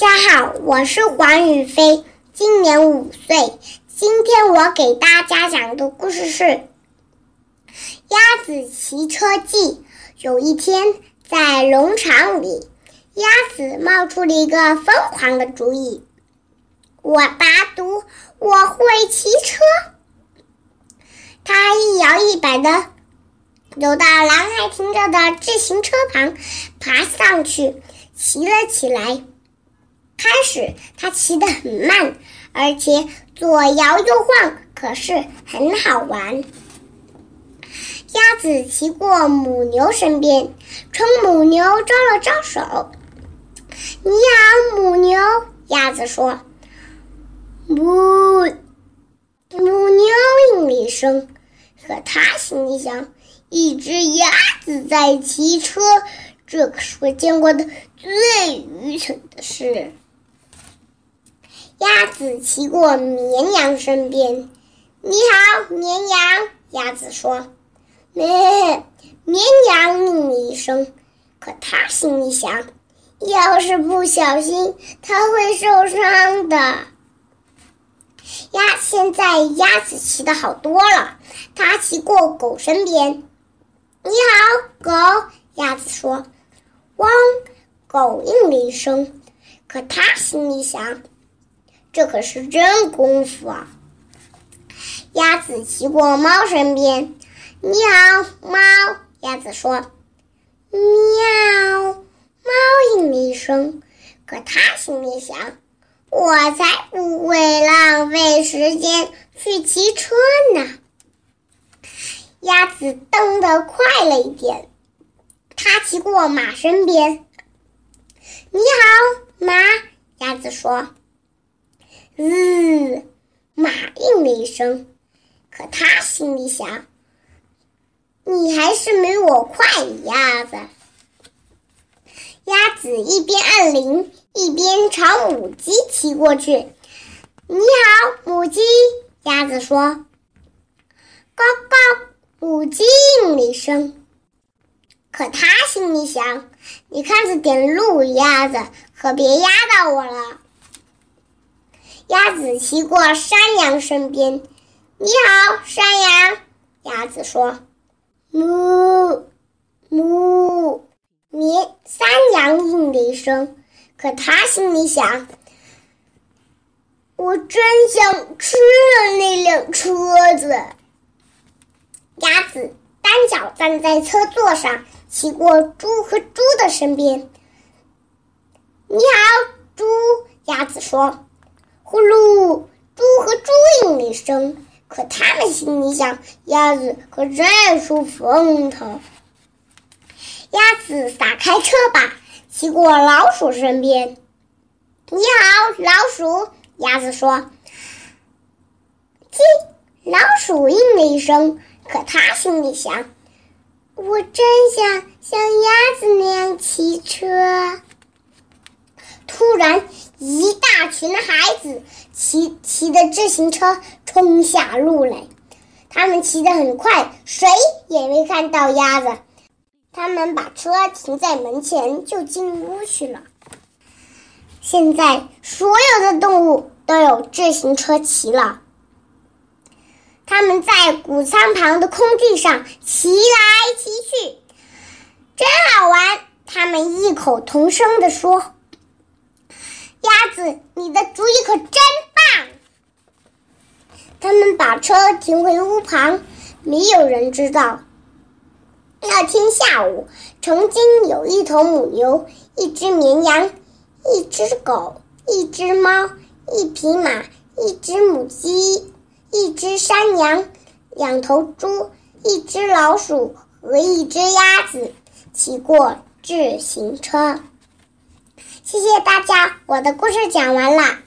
大家好，我是黄宇飞，今年五岁。今天我给大家讲的故事是《鸭子骑车记》。有一天，在农场里，鸭子冒出了一个疯狂的主意：“我打赌我会骑车。”它一摇一摆的走到男孩停着的自行车旁，爬上去骑了起来。开始，它骑得很慢，而且左摇右晃，可是很好玩。鸭子骑过母牛身边，冲母牛招了招手：“你好，母牛。”鸭子说：“母。”母牛应了一声，可它心里想：“一只鸭子在骑车，这可是我见过的最愚蠢的事。”鸭子骑过绵羊身边，“你好，绵羊。”鸭子说，“咩。”绵羊应了一声，可它心里想：“要是不小心，它会受伤的。”鸭现在鸭子骑的好多了，它骑过狗身边，“你好，狗。”鸭子说，“汪。”狗应了一声，可它心里想。这可是真功夫啊！鸭子骑过猫身边，“你好，猫。”鸭子说，“喵。”猫应了一声，可它心里想：“我才不会浪费时间去骑车呢。”鸭子蹬得快了一点，它骑过马身边，“你好，马。”鸭子说。嗯，马应了一声，可他心里想：“你还是没我快，鸭子。”鸭子一边按铃，一边朝母鸡骑过去。“你好，母鸡。”鸭子说。“高高。”母鸡应了一声，可他心里想：“你看着点路，鸭子，可别压到我了。”鸭子骑过山羊身边，“你好，山羊。”鸭子说，“哞，哞。”绵山羊应了一声，可他心里想：“我真想吃了那辆车子。”鸭子单脚站在车座上，骑过猪和猪的身边，“你好，猪。”鸭子说。呼噜，猪和猪应了一声，可他们心里想：鸭子可真爱出风头。鸭子撒开车把，骑过老鼠身边。你好，老鼠。鸭子说：“叽。”老鼠应了一声，可他心里想：我真想像鸭子那样骑车。突然。一大群孩子骑骑着自行车冲下路来，他们骑得很快，谁也没看到鸭子。他们把车停在门前，就进屋去了。现在，所有的动物都有自行车骑了。他们在谷仓旁的空地上骑来骑去，真好玩。他们异口同声地说。鸭子，你的主意可真棒！他们把车停回屋旁，没有人知道。那天下午，曾经有一头母牛、一只绵羊、一只狗、一只猫、一匹马、一只母鸡、一只山羊、两头猪、一只老鼠和一只鸭子骑过自行车。谢谢大家，我的故事讲完了。